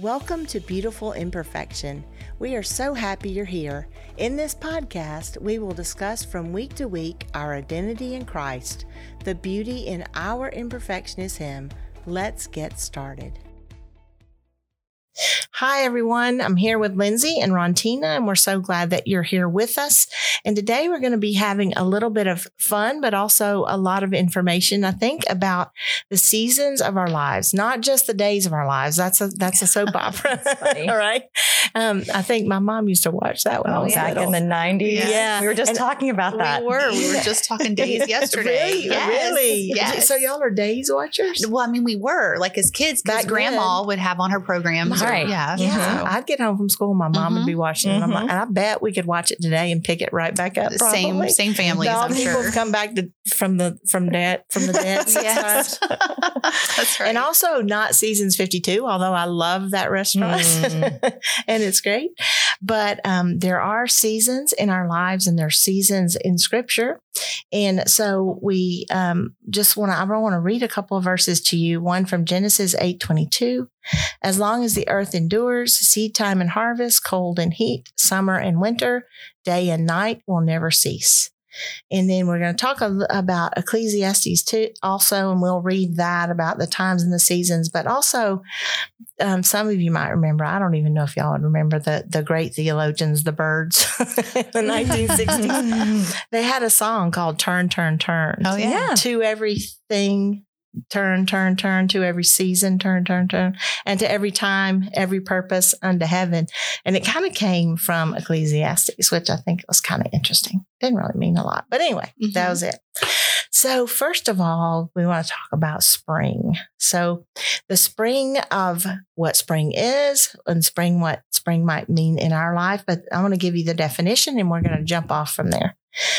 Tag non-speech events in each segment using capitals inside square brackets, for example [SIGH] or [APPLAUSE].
Welcome to Beautiful Imperfection. We are so happy you're here. In this podcast, we will discuss from week to week our identity in Christ. The beauty in our imperfection is Him. Let's get started. Hi, everyone. I'm here with Lindsay and Rontina, and we're so glad that you're here with us. And today we're going to be having a little bit of fun, but also a lot of information, I think, about the seasons of our lives, not just the days of our lives. That's a that's a soap [LAUGHS] opera. All [LAUGHS] right. Um, I think my mom used to watch that when I Oh, was back little. in the 90s. Yeah. We were just And talking about that. We were. We were just talking days [LAUGHS] yesterday. Really? Yes. Really? Yes. So y'all are days watchers? well, I mean, we were like as kids because Back grandma would have on her programs. or- Right. Yeah. Yeah, So, I'd get home from school. My mom would Mhm. be watching, it, and, I'm like, and I bet we could watch it today and pick it right back up. Probably. same same families, All I'm people sure. come back to from the from dead from the dead. [LAUGHS] yes. [LAUGHS] That's right. And also not seasons 52, although I love that restaurant Mm. [LAUGHS] and it's great. But um, there are seasons in our lives and there are seasons in scripture. And so we um, just want to, I want to read a couple of verses to you. One from Genesis 8 22. As long as the earth endures, seed time and harvest, cold and heat, summer and winter, day and night will never cease. And then we're going to talk about Ecclesiastes too, also, and we'll read that about the times and the seasons. But also, um, some of you might remember. I don't even know if y'all would remember the the great theologians, the Byrds, in [LAUGHS] the 1960s. [LAUGHS] They had a song called "Turn, Turn, Turn." oh yeah. Yeah. to everything. Turn, turn, turn to every season, turn, turn, turn, and to every time, every purpose unto heaven. And it kind of came from Ecclesiastes, which I think was kind of interesting. Didn't really mean a lot. But anyway, that Mhm. was it. So, first of all, we want to talk about spring. So, the spring of what spring is and spring, what spring might mean in our life. But I want to give you the definition and we're going to jump off from there.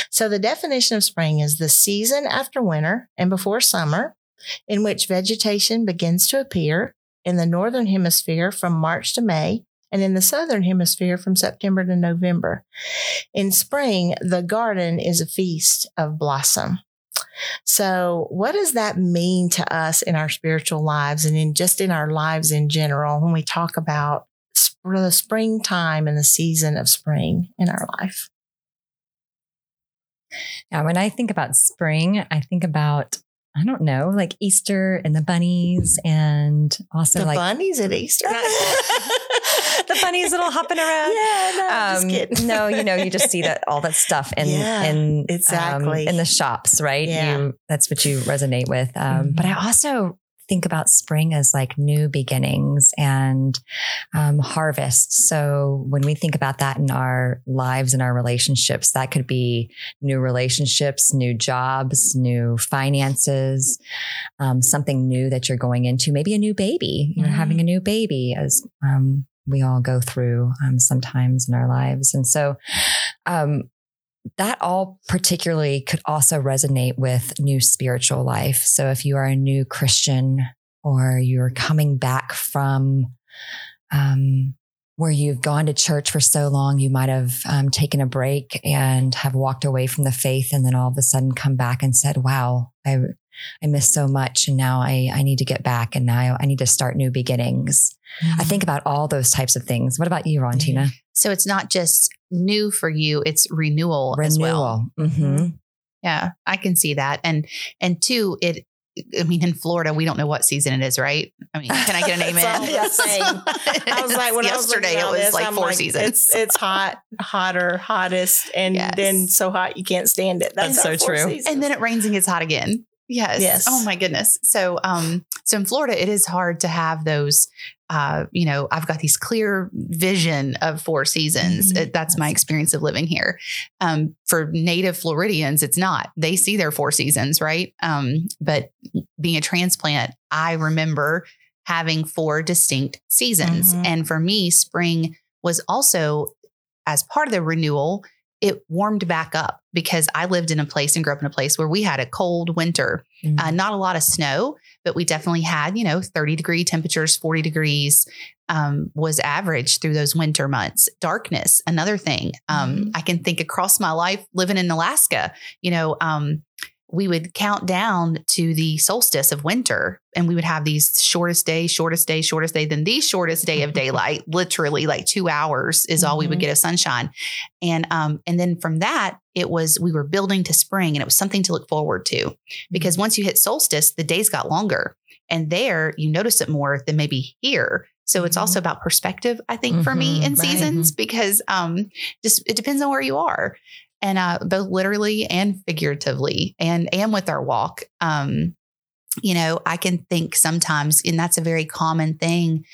So, the definition of spring is the season after winter and before summer in which vegetation begins to appear in the northern hemisphere from March to May and in the southern hemisphere from September to November. In spring, the garden is a feast of blossom. So, what does that mean to us in our spiritual lives and in just in our lives in general when we talk about the springtime and the season of spring in our life? Now, when I think about spring, I think about, I don't know, like Easter and the bunnies and also the like bunnies at Easter. [LAUGHS] the bunnies little hopping around. Yeah, no, Um, no, you know, you just see that all that stuff in Yeah, in um, exactly. in the shops, right? Yeah. You that's what you resonate with. Um, But I also think about spring as like new beginnings and um, harvest. So when we think about that in our lives and our relationships, that could be new relationships, new jobs, new finances, um, something new that you're going into, maybe a new baby. You're Mhm. having a new baby as um, we all go through um, sometimes in our lives. And so um, that all particularly could also resonate with new spiritual life. So if you are a new Christian or you're coming back from um, where you've gone to church for so long, you might have um, taken a break and have walked away from the faith, and then all of a sudden come back and said, "Wow, I I missed so much, and now I I need to get back, and now I need to start new beginnings." I think about all those types of things. What about you, Rontina? So it's not just new for you; it's renewal, as well. Renewal. hmm Yeah, I can see that. And and two, it. I mean, in Florida, we don't know what season it is, right? I mean, can I get an [LAUGHS] amen? I was like, when yesterday, I was it was this, like I'm four seasons. It's it's hot, hotter, hottest, and Yes. then so hot you can't stand it. That's, That's so true. seasons. and then it rains and gets hot again. Yes. Yes. Oh my goodness. So, um, so in Florida, it is hard to have those. Uh, you know, I've got these clear vision of four seasons. Mhm. It- that's my experience of living here. Um, for native Floridians, it's not. They see their four seasons, right? Um, but being a transplant, I remember having four distinct seasons, Mhm. and for me, spring was also as part of the renewal it warmed back up because I lived in a place and grew up in a place where we had a cold winter, Mm-hmm. uh, not a lot of snow, but we definitely had, you know, 30 degree temperatures, 40 degrees um, was average through those winter months. Darkness, another thing. Um, Mhm. I can think across my life living in Alaska, you know, um, we would count down to the solstice of winter and we would have these shortest day, shortest day, shortest day, then the shortest day of [LAUGHS] daylight, literally like two hours is all we would Mhm. get of sunshine. And um, and then from that, it was we were building to spring and it was something to look forward to. Because once you hit solstice, the days got longer. And there you notice it more than maybe here. So it's Mhm. also about perspective, I think, for me in right. seasons, because um just it depends on where you are. And uh both literally and figuratively and and with our walk. Um, you know, I can think sometimes, and that's a very common thing.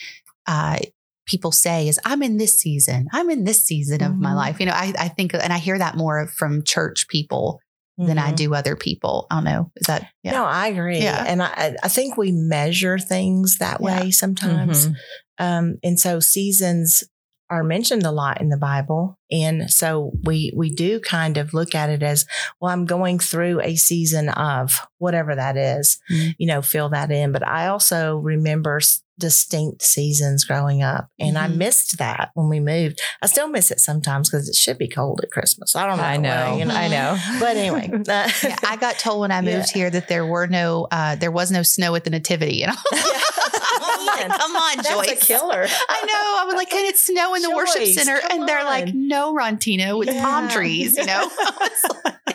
Uh people say is I'm in this season. I'm in this season of my Mhm. life. You know, I, I think and I hear that more from church people than I Mhm. do other people. I don't know. Is that yeah. No, I agree. Yeah. And I, I think we measure things that Yeah. way sometimes. Mhm. Um, and so seasons are mentioned a lot in the Bible. And so we we do kind of look at it as, well, I'm going through a season of whatever that is, Mhm. you know, fill that in. But I also remember distinct seasons growing up. And I Mhm. missed that when we moved. I still miss it sometimes because it should be cold at Christmas. I don't know. I know. why, you I know. [LAUGHS] But anyway, [LAUGHS] uh, yeah, I got told when I [LAUGHS] Yeah. moved here that there were no, uh, there was no snow at the nativity, and I'm like, come on, [LAUGHS] that's Joyce. a killer. [LAUGHS] I know. I was like, can it snow in the worship center? And they're like, no, Rontina, with palm trees, you know? [LAUGHS]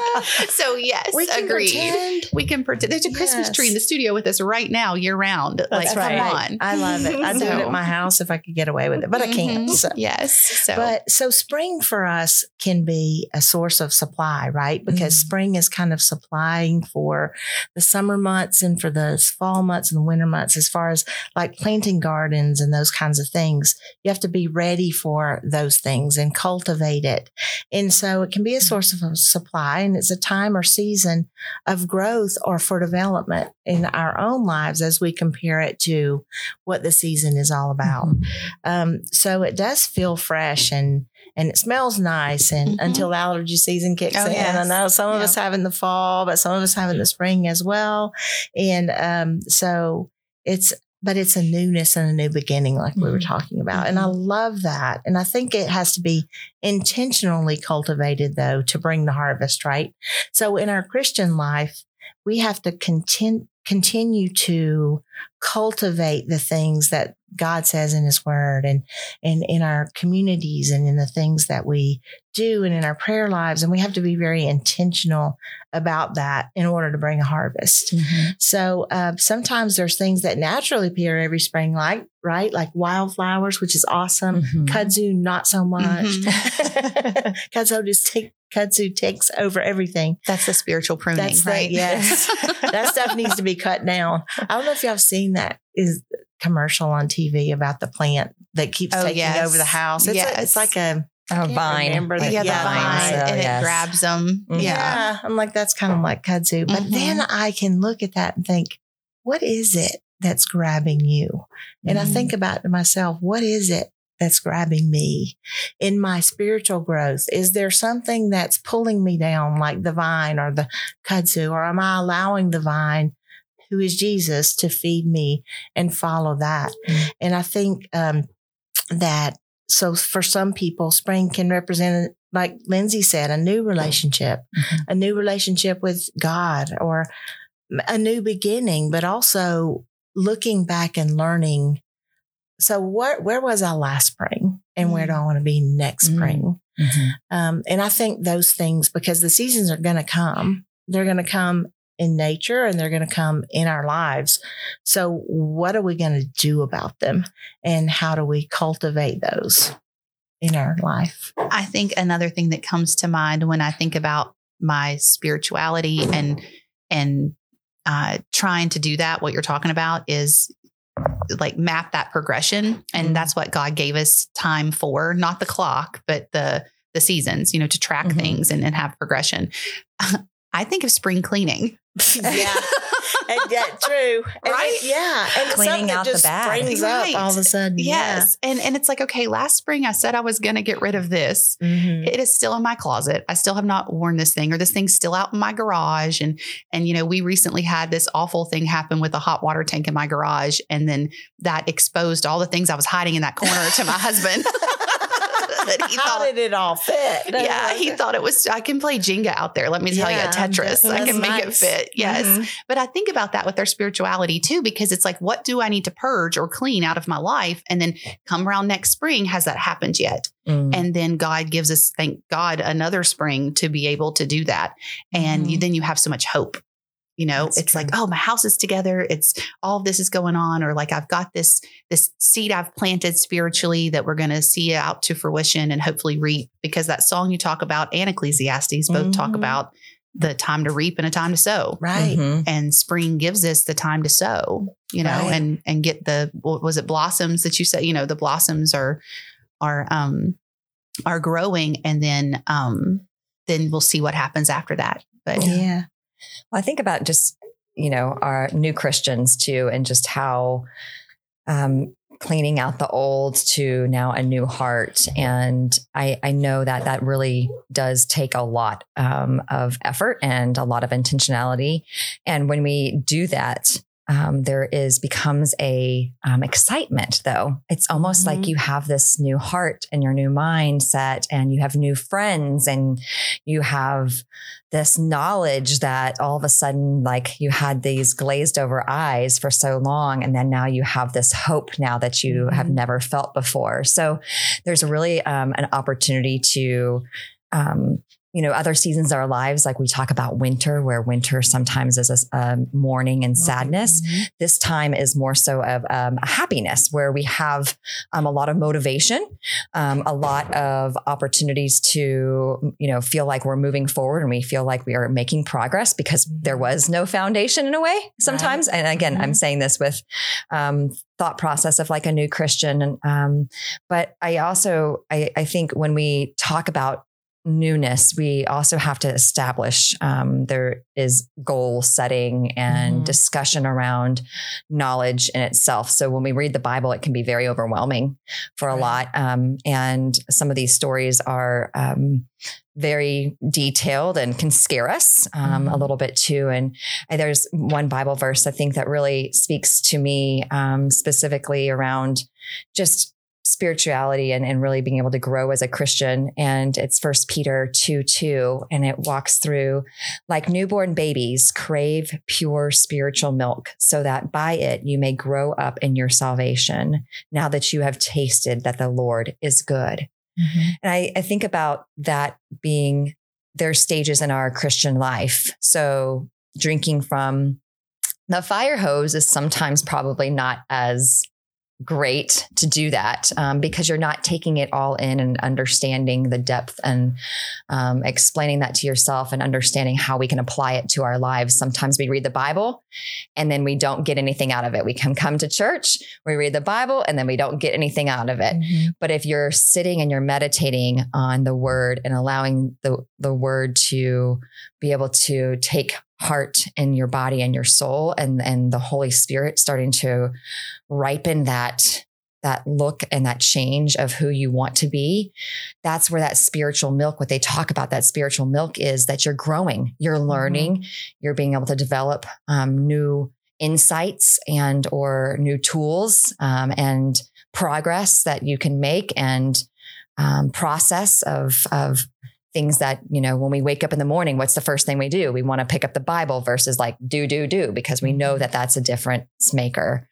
[LAUGHS] so, yes, we can agreed. pretend. We can pretend. There's a Christmas tree in the studio with us right now, year round. Like, That's come on. I love it. I do it So- at my house if I could get away with it, but I can't. Mhm. So. Yes. So, But so spring for us can be a source of supply, right? Because Mhm. spring is kind of supplying for the summer months and for the fall months and the winter months, as far as like planting gardens and those kinds of things. You have to be ready for those things and cultivate it. And so it can be a source of supply and it's a time or season of growth or for development in our own lives as we compare it to what the season is all about. Mhm. Um, so it does feel fresh and and it smells nice and Mhm. until allergy season kicks Oh, in. I know some of Yeah. us have in the fall, but some of us have in the spring as well. And um, so it's but it's a newness and a new beginning, like we were Mhm. talking about. And I love that. And I think it has to be intentionally cultivated though to bring the harvest, right? So in our Christian life, we have to content, continue to cultivate the things that God says in his word and, and in our communities and in the things that we do and in our prayer lives. And we have to be very intentional about that in order to bring a harvest. Mhm. So uh, sometimes there's things that naturally appear every spring, like right, like wildflowers, which is awesome. Mhm. Kudzu, not so much. Mm-hmm. [LAUGHS] kudzu just take kudzu takes over everything. that's the spiritual pruning, That's the- right? yes. [LAUGHS] that stuff needs to be cut down. I don't know if y'all have seen that is commercial on TV about the plant that keeps Oh, taking yes. over the house. It's, a- it's like a Oh, vine. remember the- yeah, the Yeah, vine, so, and yes. it grabs them. Mhm. Yeah. yeah. I'm like that's kind of like kudzu, but Mhm. then I can look at that and think, what is it that's grabbing you? And I Mhm. think about to myself, what is it that's grabbing me in my spiritual growth? Is there something that's pulling me down, like the vine or the kudzu, or am I allowing the vine, who is Jesus, to feed me and follow that? Mhm. And I think um, that so for some people, spring can represent, like Lindsay said, a new relationship, Mhm. a new relationship with God, or a new beginning, but also looking back and learning. So, what, where was I last spring, and where do I want to be next Mm. spring? Mhm. Um, and I think those things, because the seasons are going to come, they're going to come in nature and they're going to come in our lives. So, what are we going to do about them? And how do we cultivate those in our life? I think another thing that comes to mind when I think about my spirituality and and uh, trying to do that, what you're talking about is like map that progression, and Mhm. that's what God gave us time for, not the clock, but the the seasons, you know, to track Mhm. things and, and have progression. [LAUGHS] I think of spring cleaning. yeah. [LAUGHS] And, yeah, true. And Right? it- yeah. And Cleaning something out the just bad. springs Right. up all of a sudden. Yes. And and it's like, okay, last spring I said I was gonna get rid of this. Yeah. Mhm. it is still in my closet. I still have not worn this thing, or this thing's still out in my garage. And and you know, we recently had this awful thing happen with a hot water tank in my garage, and then that exposed all the things I was hiding in that corner to my [LAUGHS] husband. [LAUGHS] that he How thought [LAUGHS] did it all fit? [LAUGHS] yeah, he thought it was. I can play Jenga out there. Let me tell Yeah, you, Tetris. I can make it fit. Yes, Mhm. but I think about that with their spirituality too, because it's like, what do I need to purge or clean out of my life? And then come around next spring, has that happened yet? Mm. And then God gives us, thank God, another spring to be able to do that. And you, Mhm. then you have so much hope. You know, That's it's like, oh, my house is together. It's all of this is going on, or like I've got this this seed I've planted spiritually that we're going to see out to fruition and hopefully reap. Because that song you talk about and Ecclesiastes both talk Mhm. about the time to reap and a time to sow Right. Mhm. and spring gives us the time to sow you know Right. and and get the what was it blossoms that you said you know the blossoms are are um are growing and then um then we'll see what happens after that but Yeah. Well, I think about just, you know, our new Christians too, and just how um, cleaning out the old to now a new heart. And I, I know that that really does take a lot um, of effort and a lot of intentionality. And when we do that, um, there is becomes a um, excitement though it's almost Mhm. like you have this new heart and your new mindset and you have new friends and you have this knowledge that all of a sudden like you had these glazed over eyes for so long and then now you have this hope now that you have Mhm. never felt before so there's really um, an opportunity to um, you know other seasons of our lives like we talk about winter where winter sometimes is a, mourning and sadness. Mhm. this time is more so of um, a happiness where we have um, a lot of motivation um, a lot of opportunities to you know feel like we're moving forward and we feel like we are making progress because there was no foundation in a way sometimes. And again i'm Mhm. saying this with um, thought process of like a new christian and um, but i also I, I think when we talk about newness we also have to establish um, there is goal setting and Mhm. discussion around knowledge in itself so when we read the bible it can be very overwhelming for a Right. lot um, and some of these stories are um, very detailed and can scare us um, a Mhm. little bit too and there's one bible verse i think that really speaks to me um, specifically around just spirituality and, and really being able to grow as a Christian. And it's first Peter 2 2. And it walks through like newborn babies crave pure spiritual milk so that by it you may grow up in your salvation now that you have tasted that the Lord is good. Mhm. And I, I think about that being there's stages in our Christian life. So drinking from the fire hose is sometimes probably not as great to do that um, because you're not taking it all in and understanding the depth and um, explaining that to yourself and understanding how we can apply it to our lives. Sometimes we read the Bible and then we don't get anything out of it. We can come to church, we read the Bible, and then we don't get anything out of it. Mhm. But if you're sitting and you're meditating on the word and allowing the, the word to be able to take heart and your body and your soul and, and the Holy Spirit starting to ripen that that look and that change of who you want to be that's where that spiritual milk what they talk about that spiritual milk is that you're growing you're learning you're being able to develop um, new insights and or new tools um, and progress that you can make and um, process of of things that you know when we wake up in the morning what's the first thing we do? We want to pick up the bible versus like do do do because we know that that's a difference maker.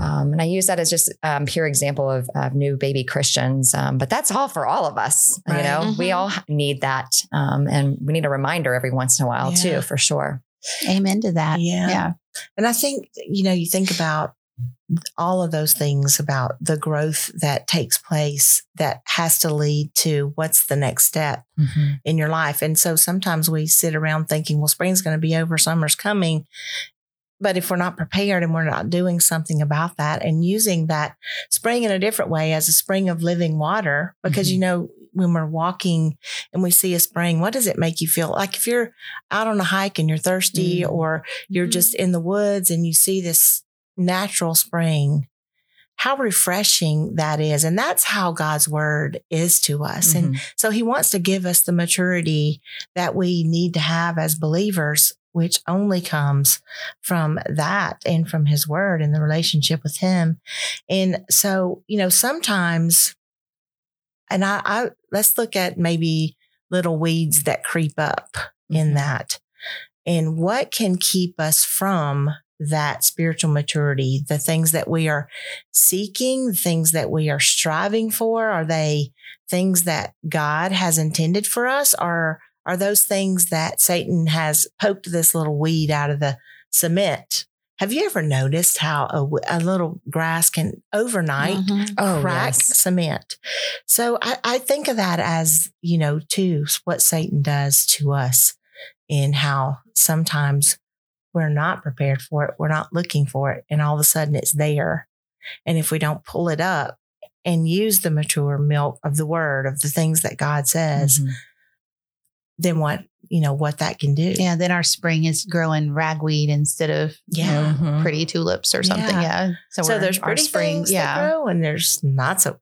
Um, and i use that as just um, pure example of, of new baby christians um, but that's all for all of us you know? We Mhm. all need that um, and we need a reminder every once in a while Yeah. too for sure. Amen to that. Yeah. yeah. And I think, you know, you think about all of those things about the growth that takes place that has to lead to what's the next step in your life. And so sometimes we sit around thinking, well, spring's going to be over, summer's coming. But if we're not prepared and we're not doing something about that and using that spring in a different way as a spring of living water, because Mhm. you know, when we're walking and we see a spring, what does it make you feel? Like if you're out on a hike and you're thirsty Mm. or you're Mhm. just in the woods and you see this natural spring, how refreshing that is. And that's how God's word is to us. And Mhm. so he wants to give us the maturity that we need to have as believers, which only comes from that and from his word and the relationship with him. And so, you know, sometimes And I, I let's look at maybe little weeds that creep up in Mhm. that. And what can keep us from that spiritual maturity, the things that we are seeking, the things that we are striving for? Are they things that God has intended for us? Or are those things that Satan has poked this little weed out of the cement? Have you ever noticed how a little grass can overnight Mhm. Oh, crack yes. cement. So I, I think of that as, you know, too, what Satan does to us and how sometimes we're not prepared for it. We're not looking for it. And all of a sudden it's there. And if we don't pull it up and use the mature milk of the word of the things that God says, Mhm. then what, you know, what that can do. Yeah, then our spring is growing ragweed instead of you Yeah. know, Mhm. pretty tulips or something. Yeah. Yeah. So, So there's pretty springs yeah. that grow and there's not so.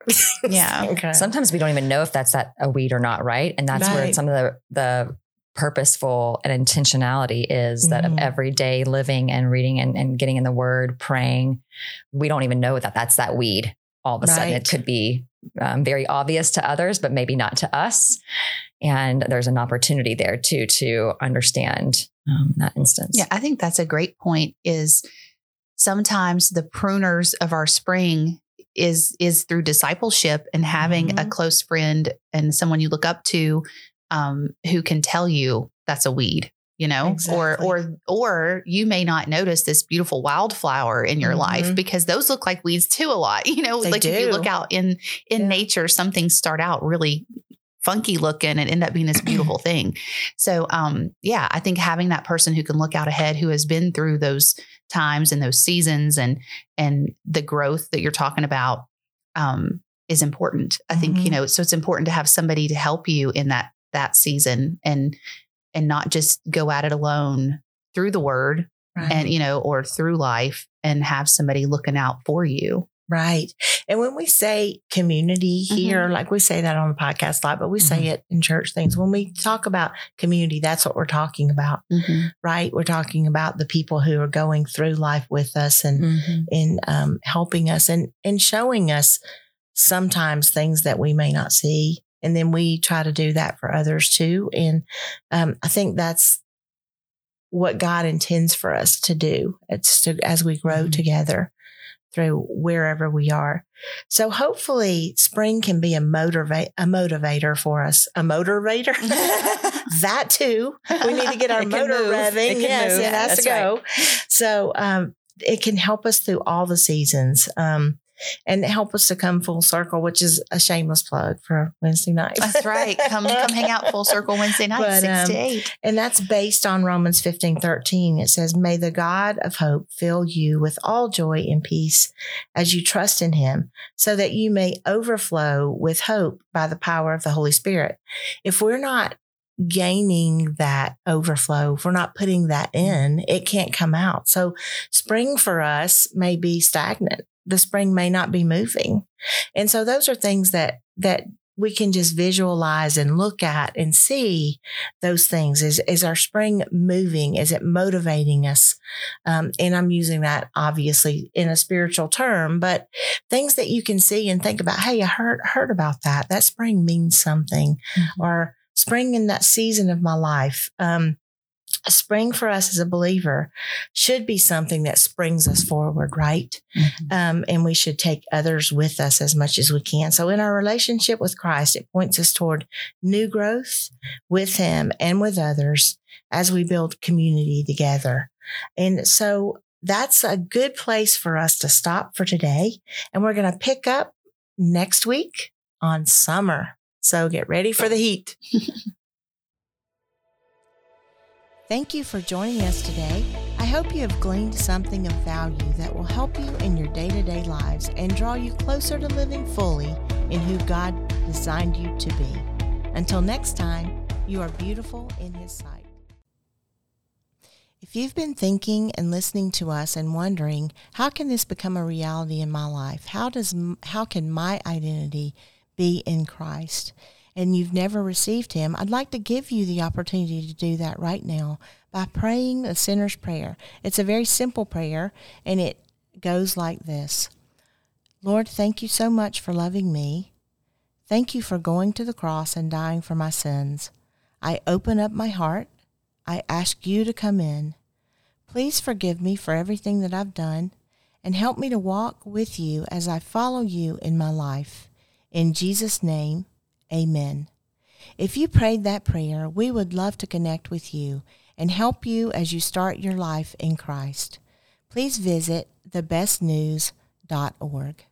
Yeah. [LAUGHS] Okay. Sometimes we don't even know if that's that a weed or not, right? And that's where some of the the purposeful and intentionality is that of Mhm. everyday living and reading and, and getting in the word, praying. We don't even know that that's that weed. All of a sudden, it could be um, very obvious to others, but maybe not to us. And there's an opportunity there too to understand um, that instance. Yeah, I think that's a great point. Is sometimes the pruners of our spring is is through discipleship and having a Mhm. close friend and someone you look up to um, who can tell you that's a weed you know or Exactly. or or you may not notice this beautiful wildflower in your life Mhm. because those look like weeds too a lot [LAUGHS] you know They like if you look out in in Yeah. nature some things start out really funky looking and end up being this beautiful [CLEARS THROAT] thing so um yeah i think having that person who can look out ahead who has been through those times and those seasons and and the growth that you're talking about um is important i think you Mhm. know so it's important to have somebody to help you in that that season and and not just go at it alone through the word Right. and you know or through life and have somebody looking out for you Right. And when we say community here, like we say that on the podcast a lot, but we say it in church things. When we talk about community, that's what we're talking about, right? We're talking about the people who are going through life with us and Mhm. in um, helping us and and showing us sometimes things that we may not see, and then we try to do that for others too. And um, I think that's what God intends for us to do. It's to as we grow Mhm. together through wherever we are. So hopefully spring can be a motivate a motivator for us. A motivator. [LAUGHS] that too. We need to get [LAUGHS] our motor move. Revving. Yes, move. it has to That's right. So um it can help us through all the seasons. Um and help us to come full circle, which is a shameless plug for Wednesday night. that's right come [LAUGHS] come hang out full circle wednesday night But, six to um, eight And that's based on Romans 15 13. It says, May the God of hope fill you with all joy and peace as you trust in him, so that you may overflow with hope by the power of the Holy Spirit. If we're not gaining that overflow, if we're not putting that in, it can't come out. So spring for us may be stagnant. The spring may not be moving. And so those are things that, that we can just visualize and look at and see those things. Is, is our spring moving? Is it motivating us? Um, and I'm using that obviously in a spiritual term, but things that you can see and think about, hey, I heard, heard about that. That spring means something Mhm. or spring in that season of my life. Um, a spring for us as a believer should be something that springs us forward, right? Mhm. Um, and we should take others with us as much as we can. So, in our relationship with Christ, it points us toward new growth with Him and with others as we build community together. And so, that's a good place for us to stop for today. And we're going to pick up next week on summer. So, get ready for the heat. [LAUGHS] Thank you for joining us today. I hope you have gleaned something of value that will help you in your day to day lives and draw you closer to living fully in who God designed you to be. Until next time, you are beautiful in His sight. If you've been thinking and listening to us and wondering, how can this become a reality in my life? How does how can my identity be in Christ? And you've never received him, I'd like to give you the opportunity to do that right now by praying the sinner's prayer. It's a very simple prayer, and it goes like this Lord, thank you so much for loving me. Thank you for going to the cross and dying for my sins. I open up my heart. I ask you to come in. Please forgive me for everything that I've done and help me to walk with you as I follow you in my life. In Jesus' name, amen. If you prayed that prayer, we would love to connect with you and help you as you start your life in Christ. Please visit thebestnews.org.